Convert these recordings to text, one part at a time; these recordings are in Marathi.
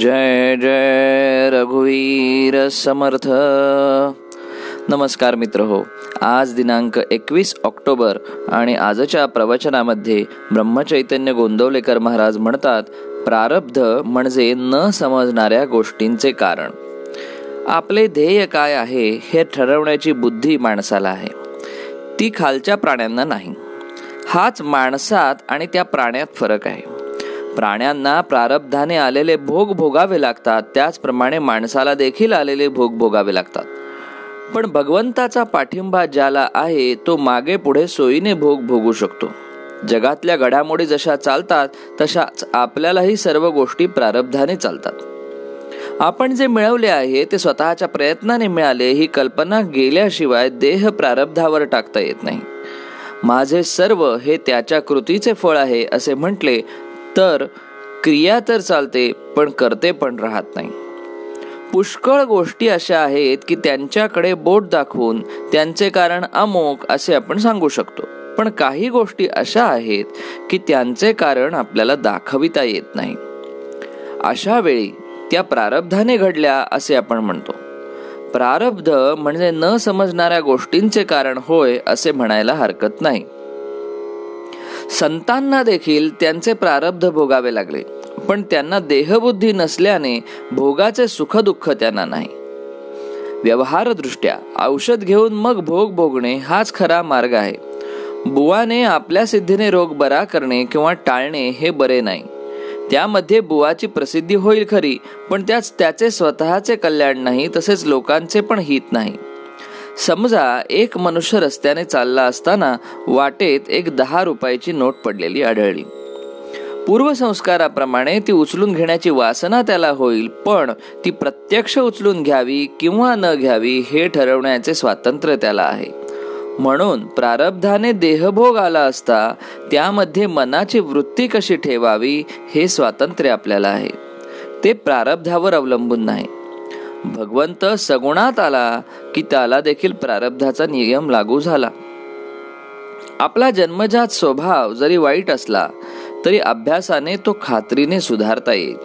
जय जय रघुवीर समर्थ। नमस्कार मित्र हो आज दिनांक एकवीस ऑक्टोबर आणि आजच्या प्रवचनामध्ये ब्रह्मचैतन्य गोंदवलेकर महाराज म्हणतात प्रारब्ध म्हणजे न समजणाऱ्या गोष्टींचे कारण. आपले ध्येय काय आहे हे ठरवण्याची बुद्धी माणसाला आहे. ती खालच्या प्राण्यांना नाही. हाच माणसात आणि त्या प्राण्यात फरक आहे. प्राण्यांना प्रारब्धाने आलेले भोग भोगावे लागतात. त्याचप्रमाणे माणसाला देखील आलेले भोग भोगावे लागतात. पण भगवंताचा पाठिंबा ज्याला आहे तो मागे पुढे सोयीने भोग भोगू शकतो. जगातल्या घडामोडी जशा चालतात तशाच आपल्यालाही सर्व गोष्टी प्रारब्धाने चालतात. आपण जे मिळवले आहे ते स्वतःच्या प्रयत्नाने मिळाले ही कल्पना गेल्याशिवाय देह प्रारब्धावर टाकता येत नाही. माझे सर्व हे त्याच्या कृतीचे फळ आहे असे म्हटले तर क्रिया तर चालते पण करते पण राहत नाही. पुष्कळ गोष्टी अशा आहेत की त्यांच्याकडे बोट दाखवून त्यांचे कारण अमोक असे आपण सांगू शकतो. पण काही गोष्टी अशा आहेत की त्यांचे कारण आपल्याला दाखविता येत नाही. अशा वेळी त्या प्रारब्धाने घडल्या असे आपण म्हणतो. प्रारब्ध म्हणजे न समजणाऱ्या गोष्टींचे कारण होय असे म्हणायला हरकत नाही. संतांना देखील त्यांचे प्रारब्ध भोगावे लागले. पण त्यांना देहबुद्धी नसल्याने भोगाचे सुख दुःख त्यांना नाही. व्यवहारदृष्ट्या औषध घेऊन मग भोग भोगणे हाच खरा मार्ग आहे. बुवाने आपल्या सिद्धीने रोग बरा करणे किंवा टाळणे हे बरे नाही. त्यामध्ये बुवाची प्रसिद्धी होईल खरी पण त्याच त्याचे स्वतःचे कल्याण नाही तसेच लोकांचे पण हित नाही. समजा एक मनुष्य रस्त्याने चालला असताना वाटेत एक दहा रुपयाची नोट पडलेली आढळली. पूर्वसंस्काराप्रमाणे ती उचलून घेण्याची वासना त्याला होईल पण ती प्रत्यक्ष उचलून घ्यावी किंवा न घ्यावी हे ठरवण्याचे स्वातंत्र्य त्याला आहे. म्हणून प्रारब्धाने देहभोग आला असता त्यामध्ये मनाची वृत्ती कशी ठेवावी हे स्वातंत्र्य आपल्याला आहे. ते प्रारब्धावर अवलंबून नाही. भगवंत सगुणात आला की त्याला देखील प्रारब्धाचा नियम लागू झाला. आपला जन्मजात स्वभाव जरी वाईट असला तरी अभ्यासाने तो खात्रीने सुधारता येईल.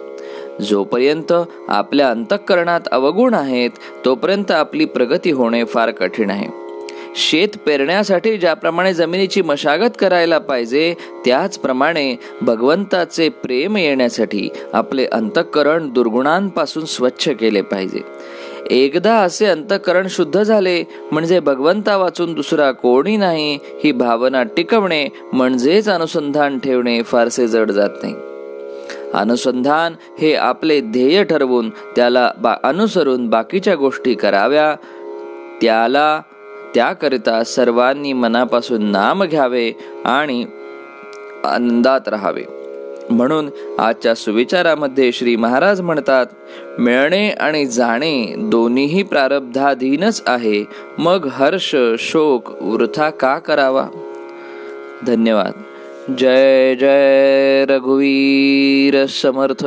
जोपर्यंत आपल्या अंतःकरणात अवगुण आहेत तोपर्यंत आपली प्रगती होणे फार कठीण आहे. शेत पेरण्यासाठी ज्याप्रमाणे जमिनीची मशागत करायला पाहिजे त्याचप्रमाणे भगवंताचे प्रेम येण्यासाठी आपले अंतःकरण दुर्गुणांपासून स्वच्छ केले पाहिजे. एकदा असे अंतःकरण शुद्ध झाले म्हणजे भगवंता वाचून दुसरा कोणी नाही ही भावना टिकवणे म्हणजेच अनुसंधान ठेवणे फारसे जड जात नाही. अनुसंधान हे आपले ध्येय ठरवून त्याला बा अनुसरून बाकीच्या गोष्टी कराव्या त्याला त्याकरिता सर्वांनी मनापासून नाम घ्यावे आणि आनंदात राहावे. म्हणून आजच्या सुविचारामध्ये श्री महाराज म्हणतात मिळणे आणि जाणे दोन्हीही प्रारब्धाधीनच आहे. मग हर्ष शोक वृथा का करावा? धन्यवाद. जय जय रघुवीर समर्थ.